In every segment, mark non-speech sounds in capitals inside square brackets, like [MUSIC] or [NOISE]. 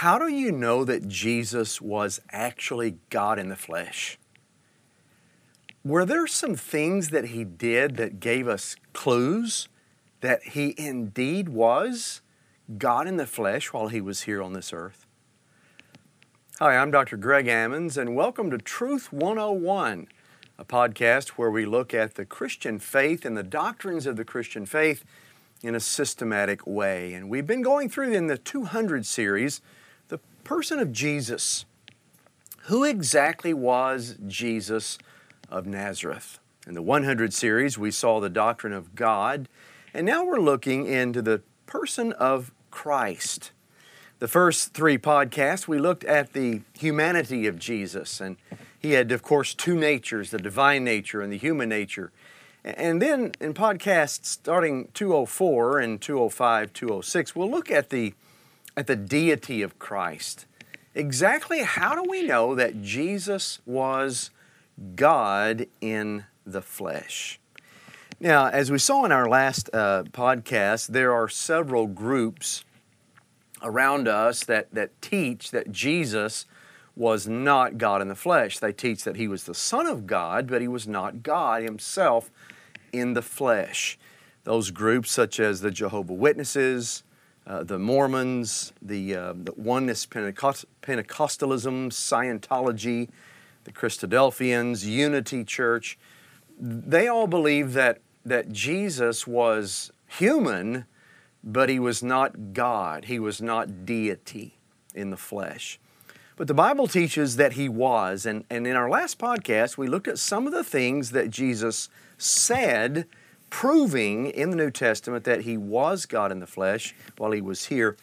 How do you know that Jesus was actually God in the flesh? Were there some things that he did that gave us clues that he indeed was God in the flesh while he was here on this earth? Hi, I'm Dr. Greg Ammons, and welcome to Truth 101, a podcast where we look at the Christian faith and the doctrines of the Christian faith in a systematic way. And we've been going through in the 200 series person of Jesus. Who exactly was Jesus of Nazareth? In the 100 series, we saw the doctrine of God, and now we're looking into the person of Christ. The first three podcasts, we looked at the humanity of Jesus, and he had, of course, two natures the divine nature and the human nature. And then in podcasts starting 204 and 205, 206, we'll look at the, at the deity of Christ. Exactly how do we know that Jesus was God in the flesh? Now, as we saw in our last uh, podcast, there are several groups around us that, that teach that Jesus was not God in the flesh. They teach that he was the Son of God, but he was not God himself in the flesh. Those groups, such as the Jehovah Witnesses, uh, the Mormons, the, uh, the Oneness Pentecost- Pentecostalism, Scientology, the Christadelphians, Unity Church, they all believe that, that Jesus was human, but he was not God. He was not deity in the flesh. But the Bible teaches that he was. And, and in our last podcast, we looked at some of the things that Jesus said, proving in the New Testament that he was God in the flesh while he was here.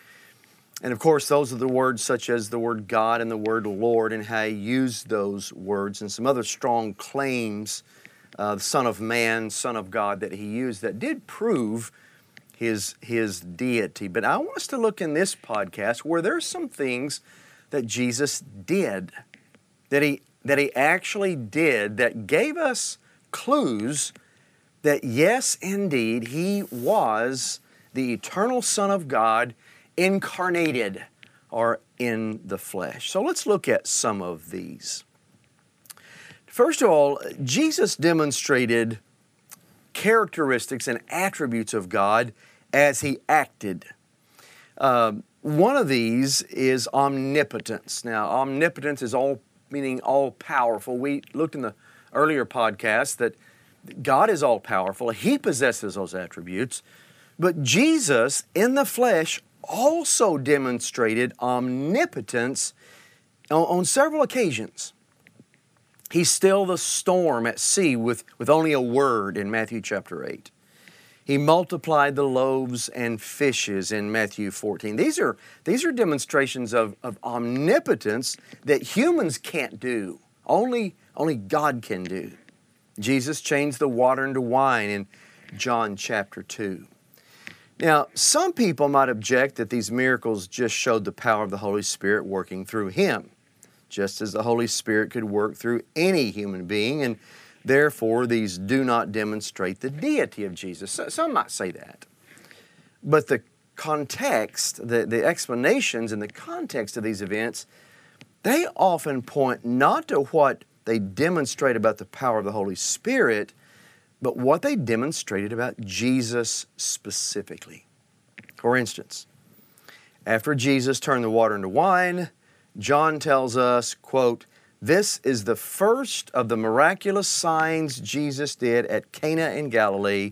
And of course, those are the words such as the word God and the word Lord, and how he used those words, and some other strong claims, uh, the Son of Man, Son of God, that he used that did prove his, his deity. But I want us to look in this podcast where there's some things that Jesus did, that he, that he actually did, that gave us clues that yes, indeed, he was the eternal Son of God incarnated or in the flesh. So let's look at some of these. First of all, Jesus demonstrated characteristics and attributes of God as he acted. Um, one of these is omnipotence. Now, omnipotence is all meaning all powerful. We looked in the earlier podcast that God is all powerful, He possesses those attributes, but Jesus in the flesh also demonstrated omnipotence on, on several occasions. He stilled the storm at sea with, with only a word in Matthew chapter 8. He multiplied the loaves and fishes in Matthew 14. These are, these are demonstrations of, of omnipotence that humans can't do, only, only God can do. Jesus changed the water into wine in John chapter 2. Now, some people might object that these miracles just showed the power of the Holy Spirit working through him, just as the Holy Spirit could work through any human being, and therefore these do not demonstrate the deity of Jesus. Some might say that. But the context, the, the explanations and the context of these events, they often point not to what they demonstrate about the power of the Holy Spirit, but what they demonstrated about Jesus specifically. For instance, after Jesus turned the water into wine, John tells us, quote, this is the first of the miraculous signs Jesus did at Cana in Galilee,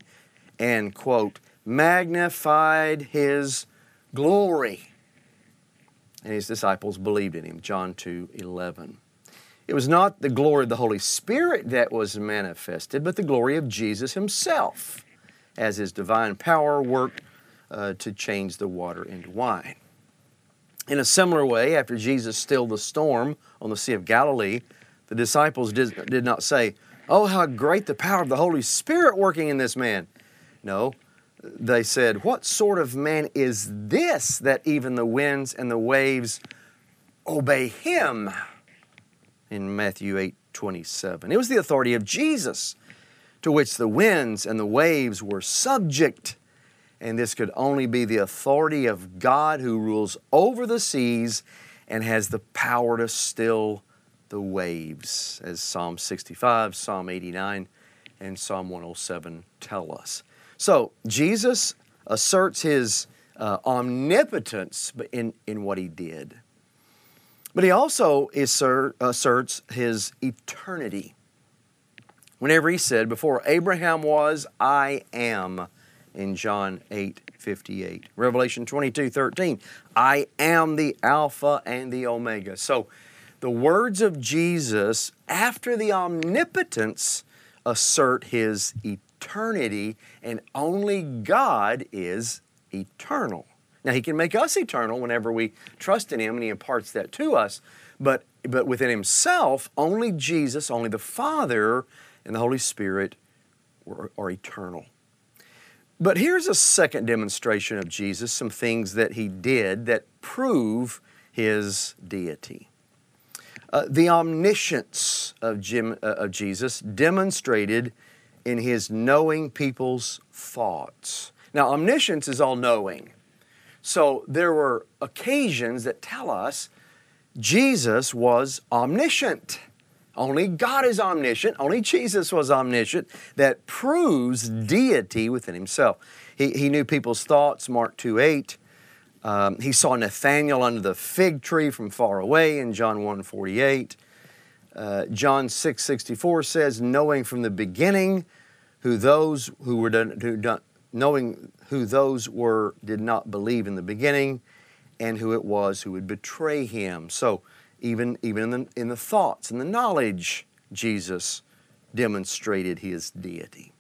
and, quote, magnified his glory. And his disciples believed in him, John 2 11. It was not the glory of the Holy Spirit that was manifested, but the glory of Jesus Himself as His divine power worked uh, to change the water into wine. In a similar way, after Jesus stilled the storm on the Sea of Galilee, the disciples did, did not say, Oh, how great the power of the Holy Spirit working in this man. No, they said, What sort of man is this that even the winds and the waves obey him? In Matthew 8 27. It was the authority of Jesus to which the winds and the waves were subject. and this could only be the authority of God who rules over the seas and has the power to still the waves, as Psalm 65, Psalm 89, and Psalm 107 tell us. So, Jesus asserts his uh, omnipotence in, in what he did. But he also assert, asserts his eternity. Whenever he said, Before Abraham was, I am, in John 8 58. Revelation 22 13, I am the Alpha and the Omega. So the words of Jesus after the omnipotence assert his eternity, and only God is eternal. Now, He can make us eternal whenever we trust in Him and He imparts that to us, but, but within Himself, only Jesus, only the Father, and the Holy Spirit are, are eternal. But here's a second demonstration of Jesus, some things that he did that prove his deity. Uh, the omniscience of, Jim, uh, of Jesus demonstrated in his knowing people's thoughts. Now, omniscience is all knowing. So there were occasions that tell us Jesus was omniscient. Only God is omniscient. Only Jesus was omniscient. That proves deity within himself. He, he knew people's thoughts, Mark 2 8. Um, he saw Nathanael under the fig tree from far away in John 1 48. Uh, John 6 64 says, knowing from the beginning who those who were done, who done, knowing who those were did not believe in the beginning and who it was who would betray him. So even, even in, the, in the thoughts and the knowledge, Jesus demonstrated his deity.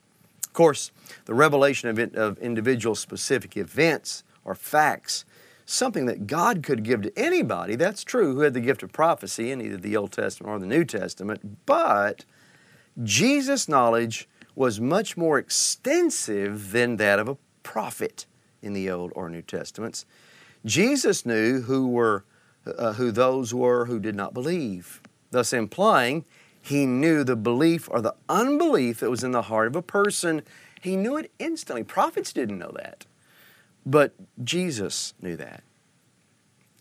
Of course, the revelation of, of individual specific events or facts, something that God could give to anybody, that's true, who had the gift of prophecy in either the Old Testament or the New Testament, but Jesus' knowledge was much more extensive than that of a prophet in the Old or New Testaments. Jesus knew who were uh, who those were who did not believe, thus implying he knew the belief or the unbelief that was in the heart of a person. He knew it instantly. Prophets didn't know that, but Jesus knew that.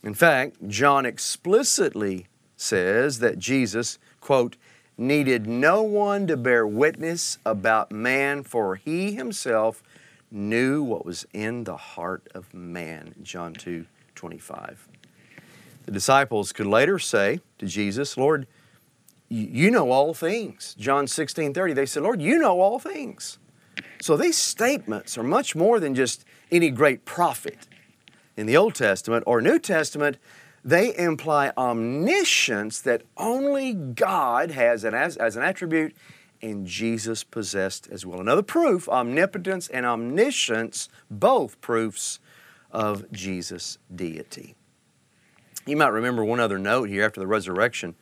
In fact, John explicitly says that Jesus, quote, needed no one to bear witness about man, for he himself knew what was in the heart of man. John 2 25. The disciples could later say to Jesus, Lord, you know all things. John 16 30, they said, Lord, you know all things. So these statements are much more than just any great prophet in the Old Testament or New Testament. They imply omniscience that only God has as, as an attribute and Jesus possessed as well. Another proof omnipotence and omniscience, both proofs of Jesus' deity. You might remember one other note here after the resurrection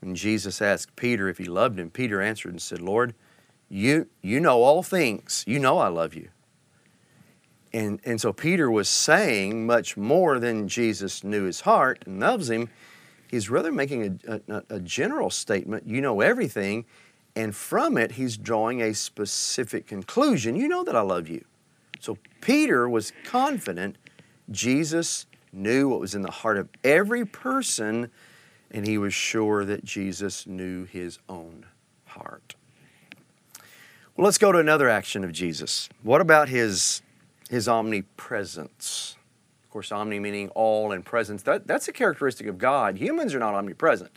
when Jesus asked Peter if he loved him. Peter answered and said, Lord, you, you know all things. You know I love you. And, and so Peter was saying much more than Jesus knew his heart and loves him. He's rather making a, a, a general statement, you know everything, and from it he's drawing a specific conclusion. You know that I love you. So Peter was confident Jesus knew what was in the heart of every person, and he was sure that Jesus knew his own heart. Well, let's go to another action of Jesus. What about his, his omnipresence? Of course, omni meaning all and presence. That, that's a characteristic of God. Humans are not omnipresent.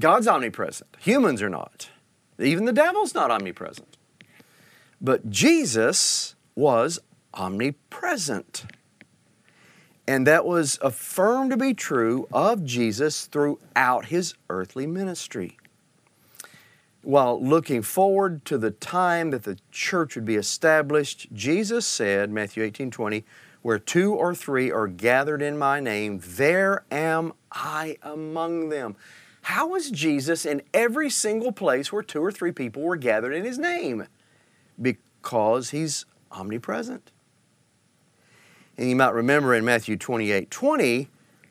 God's omnipresent. Humans are not. Even the devil's not omnipresent. But Jesus was omnipresent. And that was affirmed to be true of Jesus throughout his earthly ministry. While looking forward to the time that the church would be established, Jesus said, Matthew 18 20, where two or three are gathered in my name, there am I among them. How was Jesus in every single place where two or three people were gathered in his name? Because he's omnipresent. And you might remember in Matthew 28 20,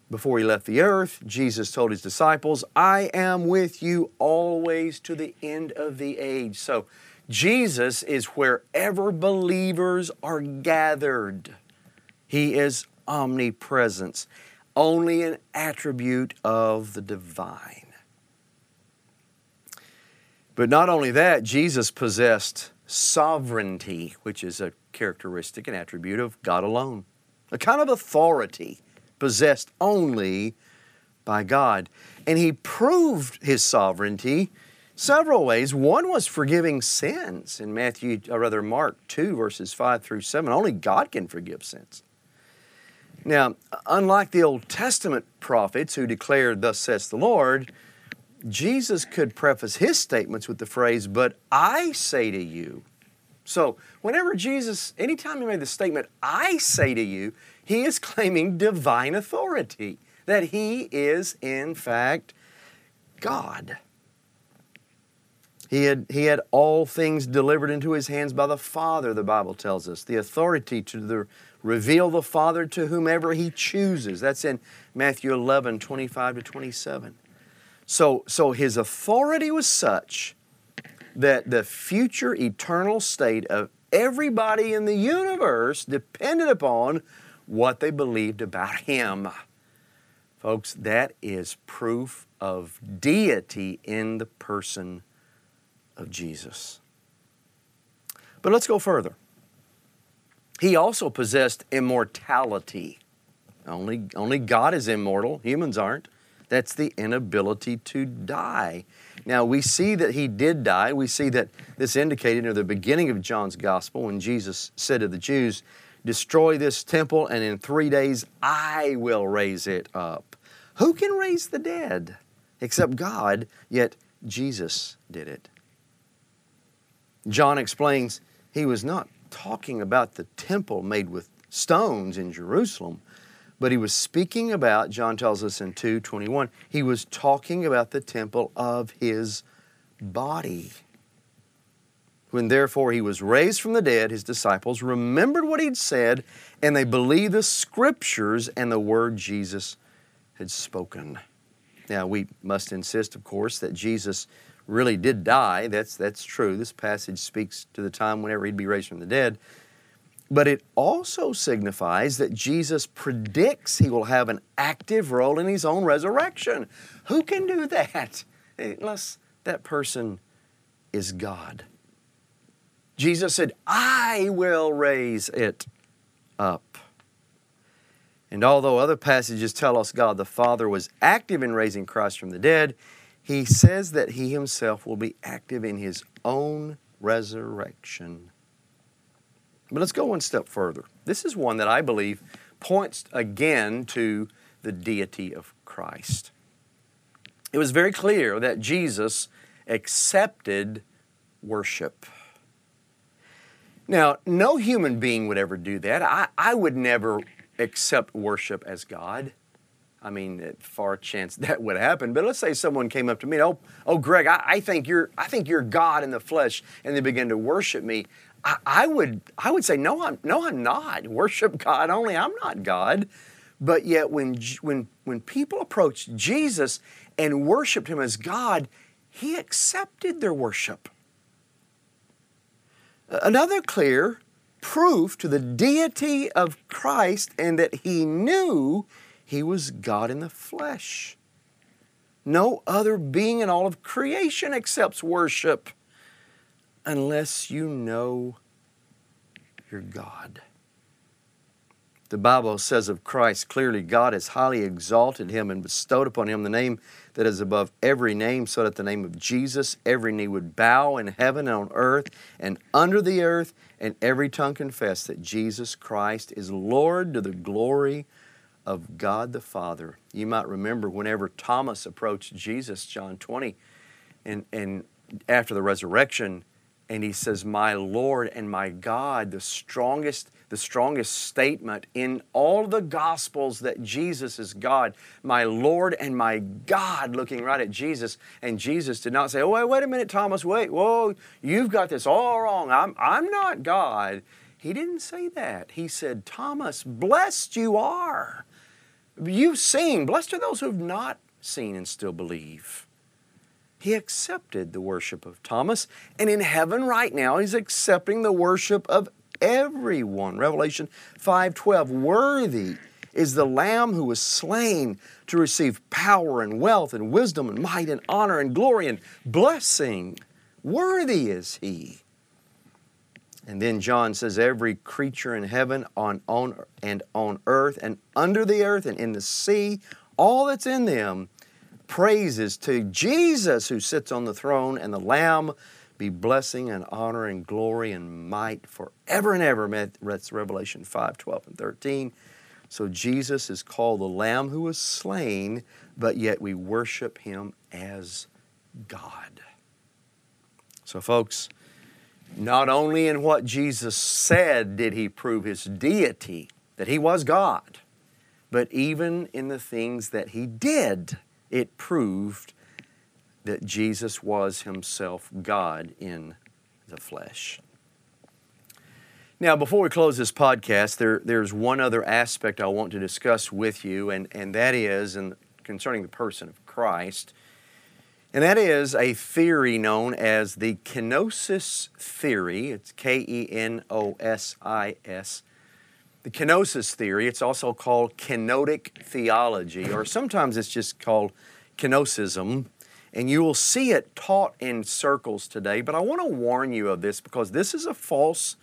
before he left the earth, Jesus told his disciples, I am with you always to the end of the age. So Jesus is wherever believers are gathered. He is omnipresence, only an attribute of the divine. But not only that, Jesus possessed sovereignty, which is a characteristic and attribute of God alone, a kind of authority possessed only by God. And he proved his sovereignty several ways. One was forgiving sins in Matthew, or rather Mark 2, verses 5 through 7. Only God can forgive sins. Now, unlike the Old Testament prophets who declared, Thus says the Lord, Jesus could preface his statements with the phrase, But I say to you. So, whenever Jesus, anytime he made the statement, I say to you, he is [LAUGHS] claiming divine authority, that he is, in fact, God. He had, he had all things delivered into his hands by the Father, the Bible tells us. The authority to the, reveal the Father to whomever he chooses. That's in Matthew 11, 25 to 27. So, so his authority was such that the future eternal state of everybody in the universe depended upon what they believed about him. Folks, that is proof of deity in the person of Jesus. But let's go further. He also possessed immortality. Only, only God is immortal, humans aren't. That's the inability to die. Now, we see that he did die. We see that this indicated near the beginning of John's gospel when Jesus said to the Jews, Destroy this temple, and in three days I will raise it up. Who can raise the dead except God? Yet Jesus did it. John explains he was not talking about the temple made with stones in Jerusalem, but he was speaking about, John tells us in 2:21, he was talking about the temple of his body. When therefore he was raised from the dead, his disciples remembered what he'd said, and they believed the scriptures and the word Jesus had spoken. Now, we must insist, of course, that Jesus really did die. That's, that's true. This passage speaks to the time whenever he'd be raised from the dead. But it also signifies that Jesus predicts he will have an active role in his own resurrection. Who can do that? Unless that person is God. Jesus said, I will raise it up. And although other passages tell us God the Father was active in raising Christ from the dead, he says that he himself will be active in his own resurrection. But let's go one step further. This is one that I believe points again to the deity of Christ. It was very clear that Jesus accepted worship. Now, no human being would ever do that. I, I would never accept worship as God. I mean, far chance [LAUGHS] that would happen. But let's say someone came up to me, oh, oh, Greg, I, I think you're, I think you're God in the flesh, and they begin to worship me. I, would, I would say, no, I'm, no, I'm not. Worship God only. I'm not God. But yet, when, when, when people approached Jesus and worshiped Him as God, He accepted their worship. Another clear proof to the deity of Christ and that He knew he was God in the flesh. No other being in all of creation accepts worship unless you know your God. The Bible says of Christ clearly God has highly exalted him and bestowed upon him the name that is above every name, so that the name of Jesus every knee would bow in heaven and on earth and under the earth, and every tongue confess that Jesus Christ is Lord to the glory of God the Father. You might remember whenever Thomas approached Jesus, John 20, and, and after the resurrection, and he says, My Lord and my God, the strongest, the strongest statement in all the Gospels that Jesus is God, my Lord and my God, looking right at Jesus. And Jesus did not say, Oh, wait, wait a minute, Thomas, wait, whoa, you've got this all wrong. I'm, I'm not God. He didn't say that. He said, Thomas, blessed you are. You've seen. Blessed are those who have not seen and still believe. He accepted the worship of Thomas, and in heaven right now, He's accepting the worship of everyone. Revelation 5:12 Worthy is the lamb who was slain to receive power and wealth and wisdom and might and honor and glory and blessing. Worthy is he. And then John says, Every creature in heaven, on, on and on earth, and under the earth, and in the sea, all that's in them, praises to Jesus who sits on the throne and the Lamb be blessing and honor and glory and might forever and ever. That's Revelation 5 12 and 13. So Jesus is called the Lamb who was slain, but yet we worship him as God. So, folks, not only in what Jesus said did he prove his deity, that he was God, but even in the things that he did, it proved that Jesus was himself God in the flesh. Now, before we close this podcast, there, there's one other aspect I want to discuss with you, and, and that is and concerning the person of Christ. And that is a theory known as the kenosis theory. It's K E N O S I S. The kenosis theory, it's also called kenotic theology, or sometimes it's just called kenosism. And you will see it taught in circles today, but I want to warn you of this because this is a false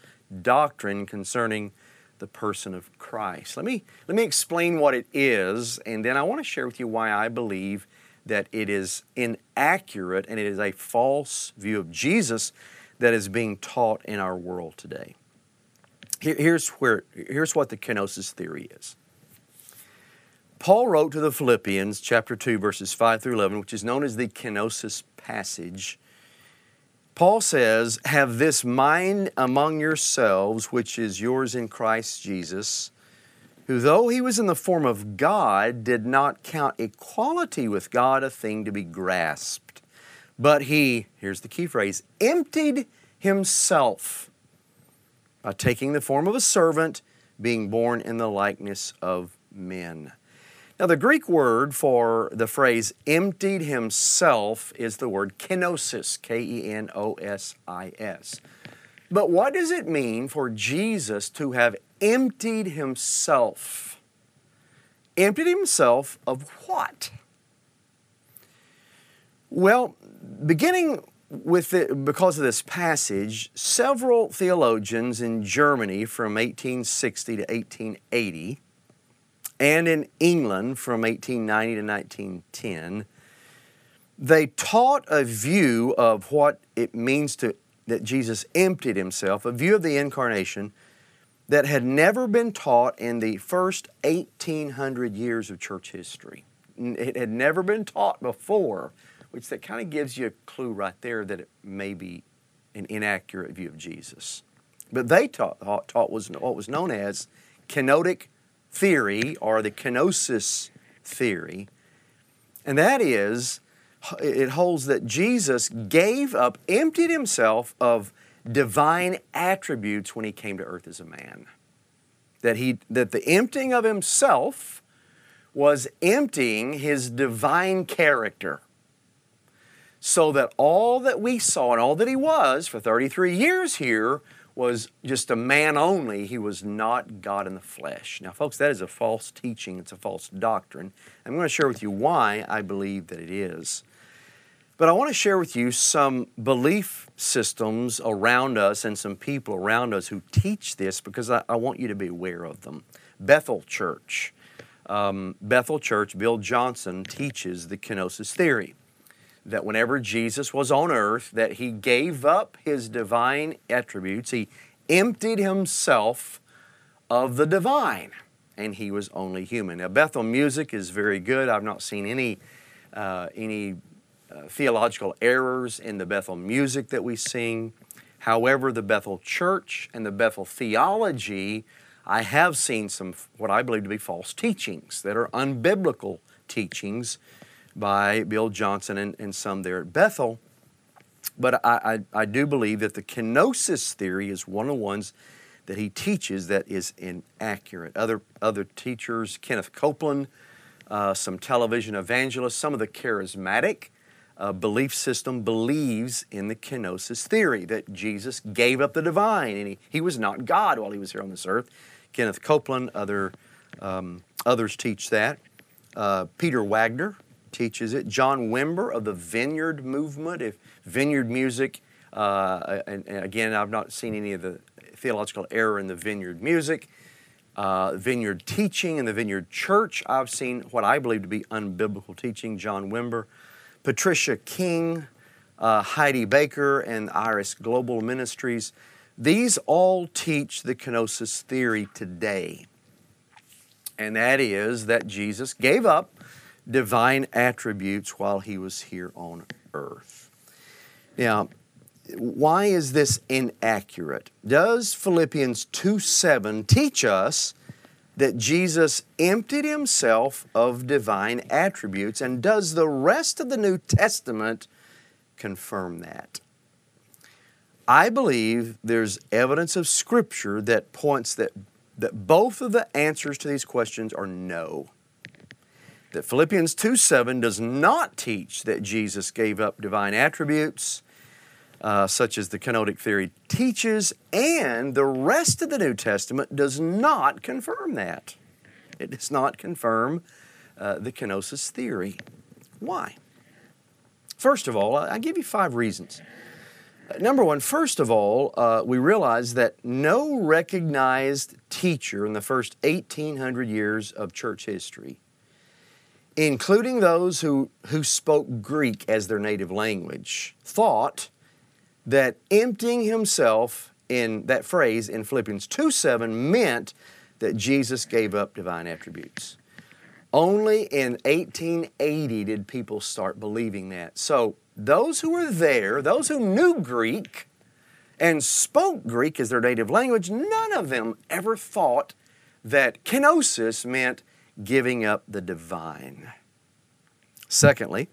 doctrine concerning the person of Christ. Let me, let me explain what it is, and then I want to share with you why I believe that it is inaccurate and it is a false view of Jesus that is being taught in our world today. Here's, where, here's what the kenosis theory is. Paul wrote to the Philippians, chapter 2, verses 5 through 11, which is known as the kenosis passage. Paul says, Have this mind among yourselves, which is yours in Christ Jesus who, though he was in the form of God, did not count equality with God a thing to be grasped. But he, here's the key phrase, emptied himself by taking the form of a servant, being born in the likeness of men. Now, the Greek word for the phrase emptied himself is the word kenosis, K E N O S I S. But what does it mean for Jesus to have emptied himself. Emptied himself of what? Well, beginning with it, because of this passage, several theologians in Germany from 1860 to 1880 and in England from 1890 to 1910 they taught a view of what it means to that Jesus emptied himself, a view of the incarnation that had never been taught in the first 1800 years of church history. It had never been taught before, which that kind of gives you a clue right there that it may be an inaccurate view of Jesus. But they taught, taught was what was known as kenotic theory or the kenosis theory, and that is it holds that Jesus gave up, emptied himself of divine attributes when he came to earth as a man. That, he, that the emptying of himself was emptying his divine character. So that all that we saw and all that he was for 33 years here was just a man only. He was not God in the flesh. Now, folks, that is a false teaching, it's a false doctrine. I'm going to share with you why I believe that it is. But I want to share with you some belief systems around us and some people around us who teach this because I, I want you to be aware of them. Bethel Church. Um, Bethel Church, Bill Johnson teaches the kenosis theory that whenever Jesus was on earth, that he gave up his divine attributes, he emptied himself of the divine, and he was only human. Now, Bethel music is very good. I've not seen any uh, any uh, theological errors in the Bethel music that we sing. However, the Bethel church and the Bethel theology, I have seen some what I believe to be false teachings that are unbiblical teachings by Bill Johnson and, and some there at Bethel. But I, I, I, do believe that the kenosis theory is one of the ones that he teaches that is inaccurate. Other, other teachers, Kenneth Copeland, uh, some television evangelists, some of the charismatic uh, belief system believes in the kenosis theory that Jesus gave up the divine and he, he was not God while he was here on this earth. Kenneth Copeland, other, um, others teach that. Uh, Peter Wagner teaches it. John Wimber of the Vineyard Movement, if Vineyard music, uh, and, and, again, I've not seen any of the theological error in the Vineyard music. Uh, vineyard teaching in the Vineyard Church, I've seen what I believe to be unbiblical teaching. John Wimber, Patricia King, uh, Heidi Baker, and Iris Global Ministries. These all teach the kenosis theory today. And that is that Jesus gave up divine attributes while he was here on earth. Now, why is this inaccurate? Does Philippians 2 7 teach us that Jesus emptied himself of divine attributes, and does the rest of the New Testament confirm that? I believe there's evidence of Scripture that points that, that both of the answers to these questions are no that Philippians 2 7 does not teach that Jesus gave up divine attributes, uh, such as the kenotic theory teaches, and the rest of the New Testament does not confirm that. It does not confirm uh, the kenosis theory. Why? First of all, I give you five reasons. Number one, first of all, uh, we realize that no recognized teacher in the first 1800 years of church history including those who, who spoke Greek as their native language, thought that emptying himself in that phrase in Philippians 2 7 meant that Jesus gave up divine attributes. Only in 1880 did people start believing that. So, those who were there, those who knew Greek and spoke Greek as their native language, none of them ever thought that kenosis meant giving up the divine. Secondly,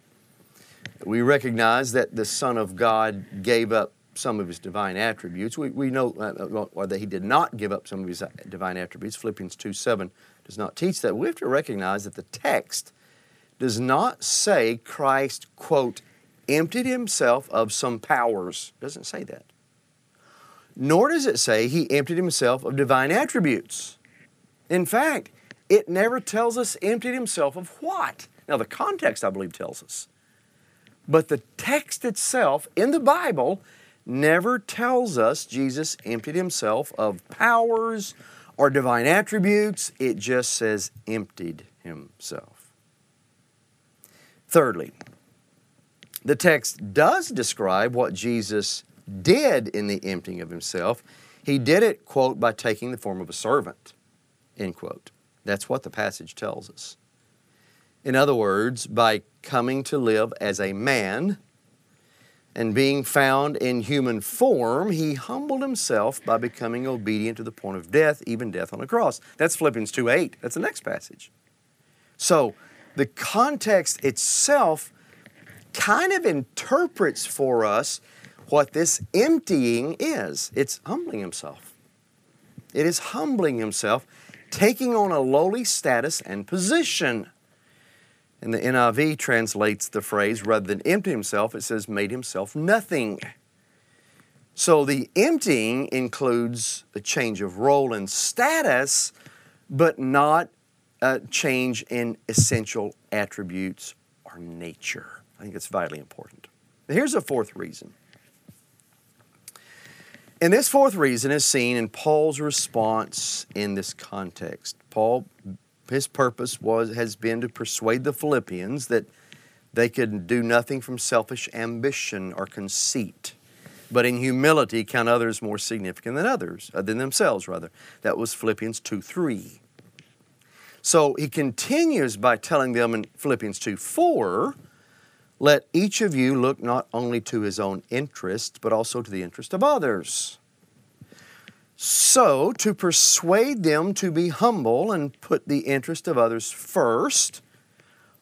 we recognize that the Son of God gave up some of his divine attributes. We, we know uh, uh that he did not give up some of his uh, divine attributes. Philippians 2 7 does not teach that. We have to recognize that the text does not say Christ, quote, emptied himself of some powers. It doesn't say that. Nor does it say he emptied himself of divine attributes. In fact, it never tells us emptied himself of what. Now, the context, I believe, tells us. But the text itself in the Bible never tells us Jesus emptied himself of powers or divine attributes. It just says emptied himself. Thirdly, the text does describe what Jesus did in the emptying of himself. He did it, quote, by taking the form of a servant, end quote. That's what the passage tells us. In other words, by coming to live as a man and being found in human form, he humbled himself by becoming obedient to the point of death, even death on a cross. That's Philippians 2 8. That's the next passage. So the context itself kind of interprets for us what this emptying is it's humbling himself. It is humbling himself taking on a lowly status and position. And the NIV translates the phrase rather than empty himself, it says made himself nothing. So the emptying includes a change of role and status, but not a change in essential attributes or nature. I think it's vitally important. Here's a fourth reason. And this fourth reason is seen in Paul's response in this context. Paul, his purpose was has been to persuade the Philippians that they could do nothing from selfish ambition or conceit, but in humility count others more significant than others, uh, than themselves rather. That was Philippians 2 3. So he continues by telling them in Philippians 2 4 let each of you look not only to his own interest, but also to the interest of others. So, to persuade them to be humble and put the interest of others first,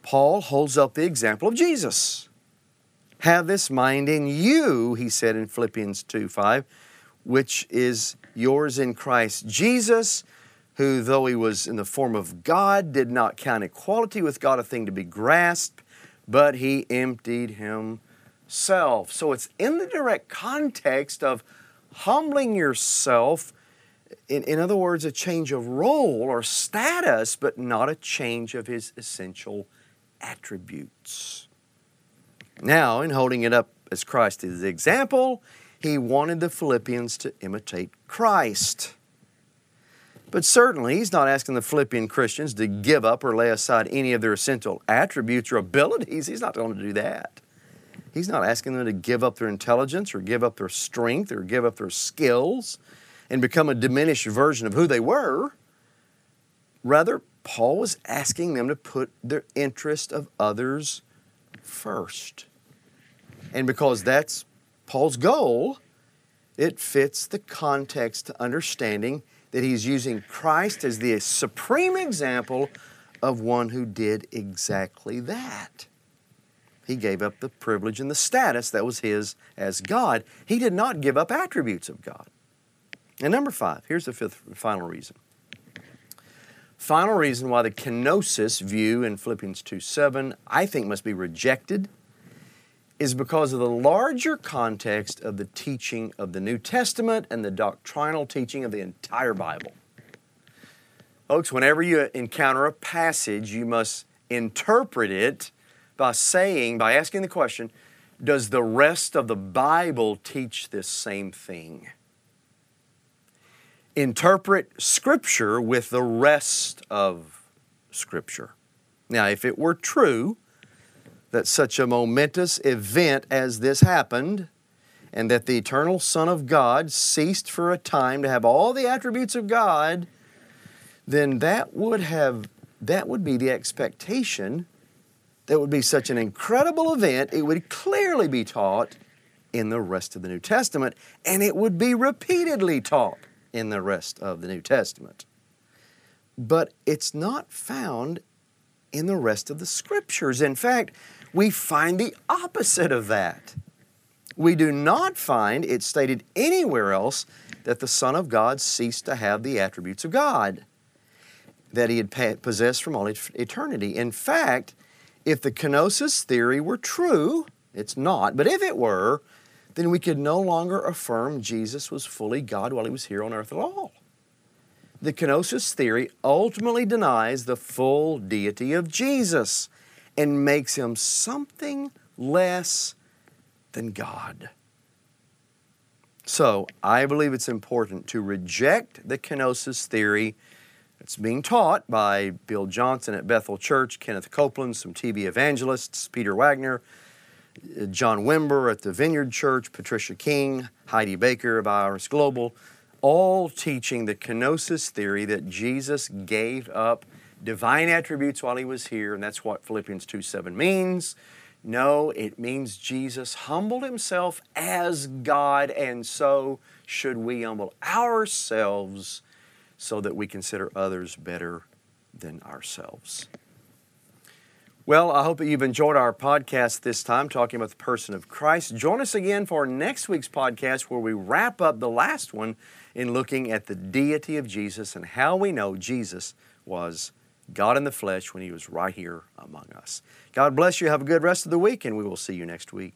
Paul holds up the example of Jesus. Have this mind in you, he said in Philippians 2 5, which is yours in Christ Jesus, who, though he was in the form of God, did not count equality with God a thing to be grasped but he emptied himself. So it's in the direct context of humbling yourself. In, in other words, a change of role or status, but not a change of his essential attributes. Now, in holding it up as Christ's example, he wanted the Philippians to imitate Christ. But certainly, he's not asking the Philippian Christians to give up or lay aside any of their essential attributes or abilities. He's not going to do that. He's not asking them to give up their intelligence or give up their strength or give up their skills and become a diminished version of who they were. Rather, Paul was asking them to put their interest of others first. And because that's Paul's goal, it fits the context to understanding that he's using Christ as the supreme example of one who did exactly that. He gave up the privilege and the status that was his as God. He did not give up attributes of God. And number five, here's the fifth final reason. Final reason why the kenosis view in Philippians 2 7, I think, must be rejected is because of the larger context of the teaching of the New Testament and the doctrinal teaching of the entire Bible. Folks, whenever you encounter a passage, you must interpret it by saying, by asking the question, does the rest of the Bible teach this same thing? Interpret Scripture with the rest of Scripture. Now, if it were true that such a momentous event as this happened, and that the eternal Son of God ceased for a time to have all the attributes of God, then that would have that would be the expectation. That would be such an incredible event. It would clearly be taught in the rest of the New Testament, and it would be repeatedly taught in the rest of the New Testament. But it's not found in the rest of the scriptures. In fact, we find the opposite of that. We do not find it stated anywhere else that the Son of God ceased to have the attributes of God that he had possessed from all eternity. In fact, if the kenosis theory were true, it's not, but if it were, then we could no longer affirm Jesus was fully God while he was here on earth at all. The kenosis theory ultimately denies the full deity of Jesus and makes him something less than God. So, I believe it's important to reject the kenosis theory that's being taught by Bill Johnson at Bethel Church, Kenneth Copeland, some TV evangelists, Peter Wagner, John Wimber at the Vineyard Church, Patricia King, Heidi Baker of Iris Global, all teaching the kenosis theory that Jesus gave up divine attributes while he was here, and that's what Philippians 2 7 means. No, it means Jesus humbled himself as God, and so should we humble ourselves so that we consider others better than ourselves. Well, I hope that you've enjoyed our podcast this time talking about the person of Christ. Join us again for next week's podcast where we wrap up the last one in looking at the deity of Jesus and how we know Jesus was God in the flesh when He was right here among us. God bless you. Have a good rest of the week, and we will see you next week.